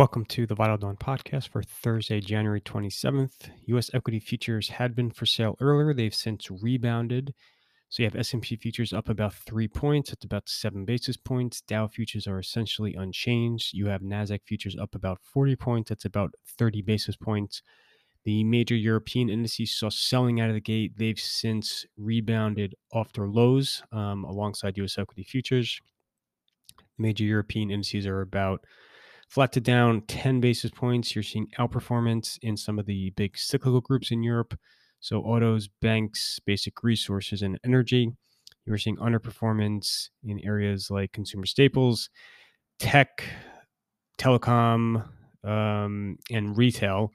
Welcome to the Vital Dawn podcast for Thursday, January 27th. US equity futures had been for sale earlier. They've since rebounded. So you have S&P futures up about 3 points, it's about 7 basis points. Dow futures are essentially unchanged. You have Nasdaq futures up about 40 points, that's about 30 basis points. The major European indices saw selling out of the gate. They've since rebounded off their lows um, alongside US equity futures. Major European indices are about flat to down 10 basis points. You're seeing outperformance in some of the big cyclical groups in Europe. So, autos, banks, basic resources, and energy. You're seeing underperformance in areas like consumer staples, tech, telecom, um, and retail.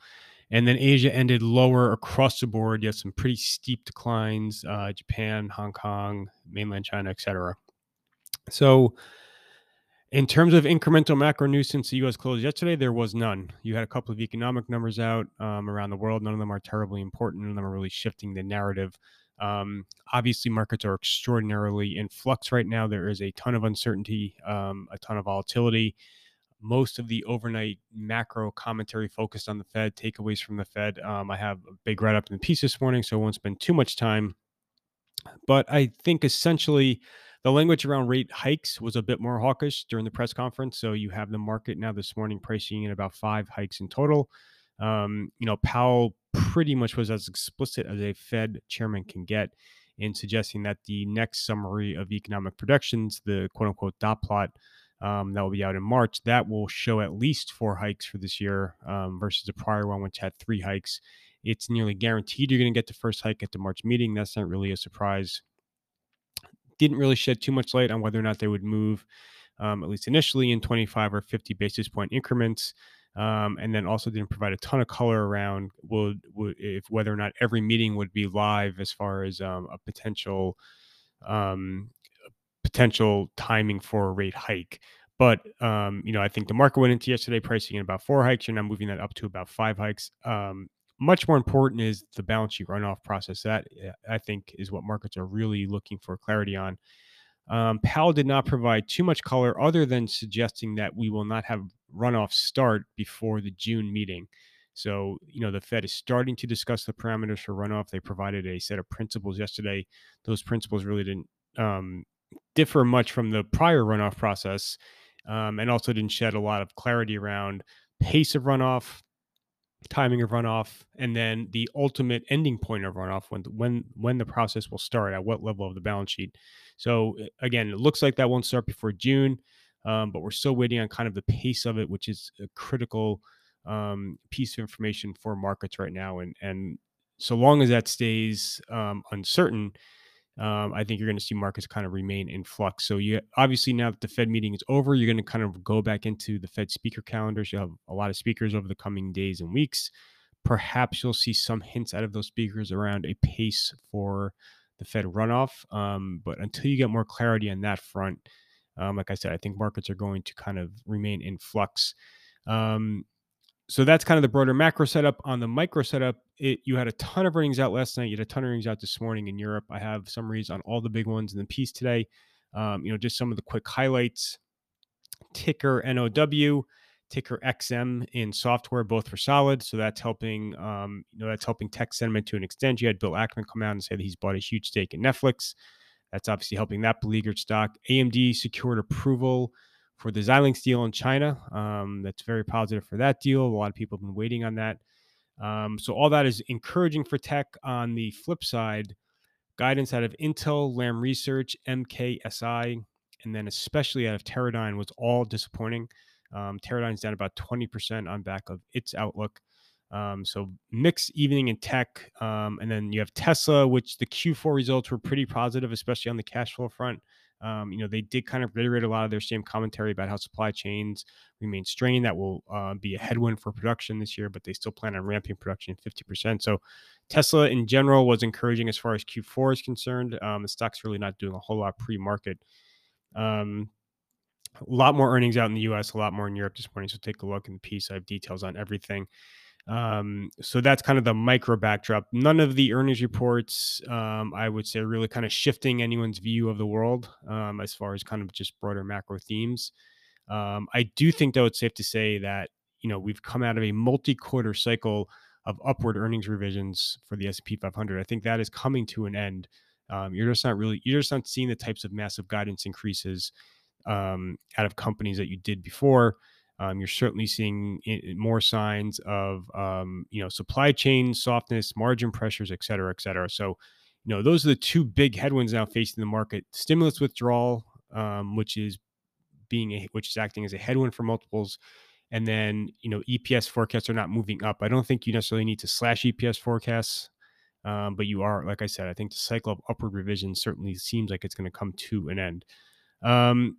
And then Asia ended lower across the board. You have some pretty steep declines uh, Japan, Hong Kong, mainland China, etc. So, in terms of incremental macro news since the U.S. closed yesterday, there was none. You had a couple of economic numbers out um, around the world. None of them are terribly important. None of them are really shifting the narrative. Um, obviously, markets are extraordinarily in flux right now. There is a ton of uncertainty, um, a ton of volatility. Most of the overnight macro commentary focused on the Fed, takeaways from the Fed. Um, I have a big write up in the piece this morning, so I won't spend too much time. But I think essentially, the language around rate hikes was a bit more hawkish during the press conference. So you have the market now this morning pricing in about five hikes in total. Um, you know, Powell pretty much was as explicit as a Fed chairman can get in suggesting that the next summary of economic projections, the quote unquote dot plot, um, that will be out in March, that will show at least four hikes for this year um, versus the prior one, which had three hikes. It's nearly guaranteed you're going to get the first hike at the March meeting. That's not really a surprise didn't really shed too much light on whether or not they would move, um, at least initially, in 25 or 50 basis point increments. Um, and then also didn't provide a ton of color around would, would if whether or not every meeting would be live as far as um, a potential um, potential timing for a rate hike. But um, you know, I think the market went into yesterday pricing in about four hikes. You're now moving that up to about five hikes. Much more important is the balance sheet runoff process. That eh, I think is what markets are really looking for clarity on. Um, Powell did not provide too much color other than suggesting that we will not have runoff start before the June meeting. So, you know, the Fed is starting to discuss the parameters for runoff. They provided a set of principles yesterday. Those principles really didn't um, differ much from the prior runoff process um, and also didn't shed a lot of clarity around pace of runoff, timing of runoff, and then the ultimate ending point of runoff when when when the process will start at what level of the balance sheet. So again, it looks like that won't start before June, um, but we're still waiting on kind of the pace of it, which is a critical um, piece of information for markets right now. And and so long as that stays um, uncertain, um, I think you're going to see markets kind of remain in flux. So you obviously now that the Fed meeting is over, you're going to kind of go back into the Fed speaker calendars. You have a lot of speakers over the coming days and weeks. Perhaps you'll see some hints out of those speakers around a pace for the Fed runoff. Um, but until you get more clarity on that front, um, like I said, I think markets are going to kind of remain in flux. Um, so that's kind of the broader macro setup. On the micro setup, it, you had a ton of earnings out last night. You had a ton of earnings out this morning in Europe. I have summaries on all the big ones in the piece today. Um, you know, just some of the quick highlights. Ticker NOW, ticker XM in software, both for solid. So that's helping. Um, you know, that's helping tech sentiment to an extent. You had Bill Ackman come out and say that he's bought a huge stake in Netflix. That's obviously helping that beleaguered stock. AMD secured approval for the Xilinx deal in China. Um, that's very positive for that deal. A lot of people have been waiting on that. Um, so all that is encouraging for tech. On the flip side, guidance out of Intel, Lam Research, MKSI, and then especially out of Teradyne was all disappointing. Um, Teradyne's down about 20% on back of its outlook. Um, so mixed evening in tech. Um, and then you have Tesla, which the Q4 results were pretty positive, especially on the cash flow front. Um, you know, they did kind of reiterate a lot of their same commentary about how supply chains remain strained. That will uh, be a headwind for production this year, but they still plan on ramping production 50%. So Tesla in general was encouraging as far as Q4 is concerned. Um, the stock's really not doing a whole lot pre market. Um, a lot more earnings out in the US, a lot more in Europe this morning. So take a look in the piece. I have details on everything. Um, so that's kind of the micro backdrop. None of the earnings reports, um, I would say, really kind of shifting anyone's view of the world um, as far as kind of just broader macro themes. Um, I do think, though, it's safe to say that you know we've come out of a multi-quarter cycle of upward earnings revisions for the S&P 500. I think that is coming to an end. Um, you're just not really you're just not seeing the types of massive guidance increases um, out of companies that you did before. Um, you're certainly seeing more signs of um, you know supply chain softness, margin pressures, et cetera, et cetera. So, you know, those are the two big headwinds now facing the market: stimulus withdrawal, um, which is being a, which is acting as a headwind for multiples, and then you know EPS forecasts are not moving up. I don't think you necessarily need to slash EPS forecasts, um, but you are, like I said, I think the cycle of upward revision certainly seems like it's going to come to an end. Um,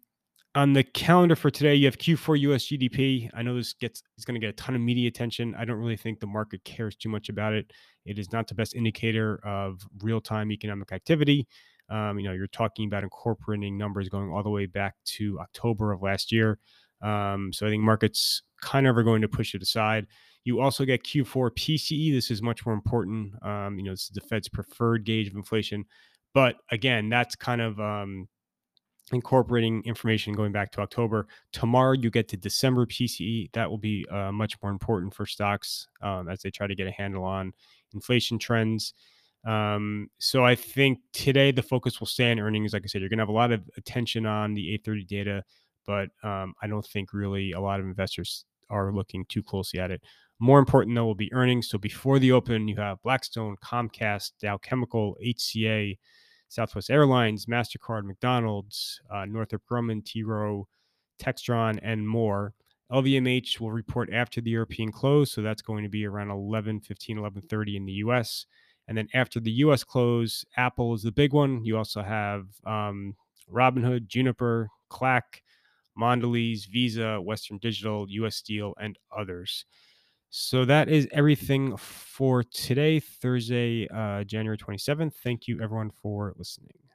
on the calendar for today, you have Q4 US GDP. I know this gets is going to get a ton of media attention. I don't really think the market cares too much about it. It is not the best indicator of real time economic activity. Um, you know, you're talking about incorporating numbers going all the way back to October of last year. Um, so I think markets kind of are going to push it aside. You also get Q4 PCE. This is much more important. Um, you know, this is the Fed's preferred gauge of inflation. But again, that's kind of um, incorporating information going back to October. Tomorrow, you get to December PCE. That will be uh, much more important for stocks um, as they try to get a handle on inflation trends. Um, so I think today the focus will stay on earnings. Like I said, you're going to have a lot of attention on the 8:30 data, but um, I don't think really a lot of investors are looking too closely at it. More important though will be earnings. So before the open, you have Blackstone, Comcast, Dow Chemical, HCA, Southwest Airlines, MasterCard, McDonald's, uh, Northrop Grumman, T. Rowe, Textron, and more. LVMH will report after the European close, so that's going to be around 11, 15, 11.30 in the U.S. And then after the U.S. close, Apple is the big one. You also have um, Robinhood, Juniper, Clack, Mondelez, Visa, Western Digital, U.S. Steel, and others. So that is everything for today, Thursday, uh, January 27th. Thank you, everyone, for listening.